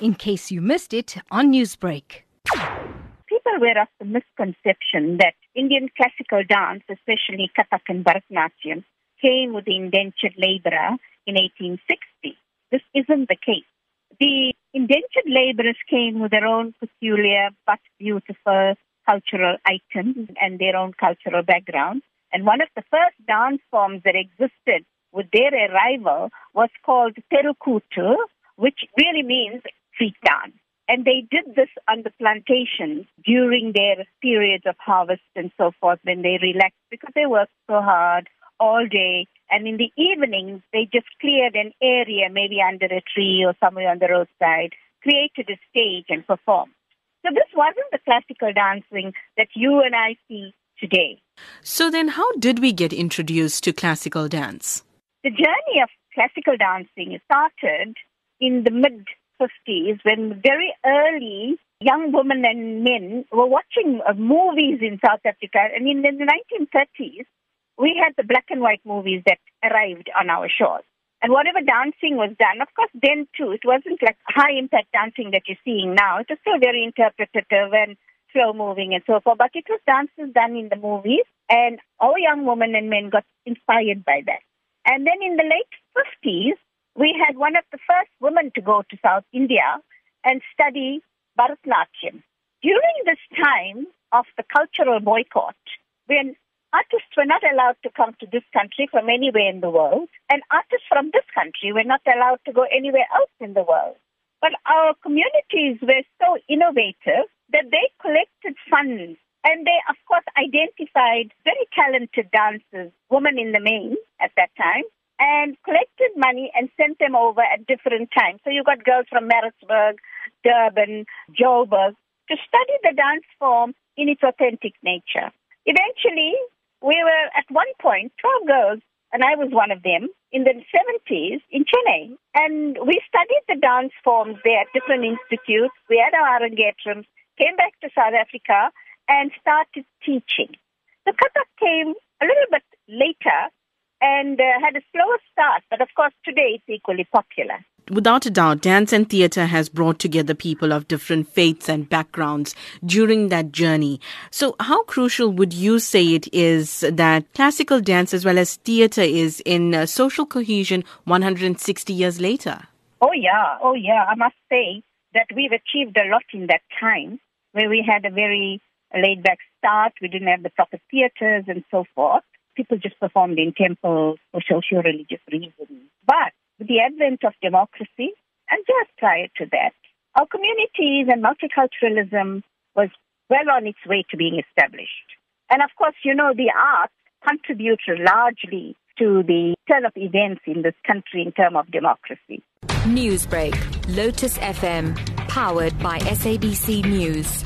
in case you missed it on Newsbreak. People were of the misconception that Indian classical dance, especially Kathak and Bharatanatyam, came with the indentured laborer in 1860. This isn't the case. The indentured laborers came with their own peculiar but beautiful cultural items and their own cultural background. And one of the first dance forms that existed with their arrival was called Terukutu, which really means street dance. And they did this on the plantations during their periods of harvest and so forth when they relaxed because they worked so hard all day. And in the evenings, they just cleared an area, maybe under a tree or somewhere on the roadside, created a stage and performed. So this wasn't the classical dancing that you and I see today. So then, how did we get introduced to classical dance? The journey of classical dancing started in the mid 50s when very early young women and men were watching uh, movies in South Africa. And in the 1930s, we had the black and white movies that arrived on our shores. And whatever dancing was done, of course, then too, it wasn't like high impact dancing that you're seeing now. It was still very interpretative and slow moving and so forth, but it was dances done in the movies, and our young women and men got inspired by that. And then in the late 50s, we had one of the first women to go to South India and study Bharatanatyam. During this time of the cultural boycott, when artists were not allowed to come to this country from anywhere in the world, and artists from this country were not allowed to go anywhere else in the world. But our communities were so innovative that they collected funds and they, of course, identified very talented dancers, women in the main at that time, and collected money and sent them over at different times. So you got girls from Maritzburg, Durban, Joburg to study the dance form in its authentic nature. Eventually, we were at one point 12 girls, and I was one of them, in the 70s in Chennai. And we studied the dance forms there at different institutes. We had our Arangetrams, came back to South Africa, and started teaching. The Kathak came a little bit later and uh, had a slower start, but of course today it's equally popular. Without a doubt, dance and theatre has brought together people of different faiths and backgrounds during that journey. So, how crucial would you say it is that classical dance as well as theatre is in uh, social cohesion 160 years later? Oh, yeah. Oh, yeah. I must say that we've achieved a lot in that time where we had a very laid back start. We didn't have the proper theatres and so forth. People just performed in temples for social religious reasons. But with the advent of democracy, and just prior to that, our communities and multiculturalism was well on its way to being established. And of course, you know, the arts contribute largely to the turn of events in this country in terms of democracy. Newsbreak, Lotus FM, powered by SABC News.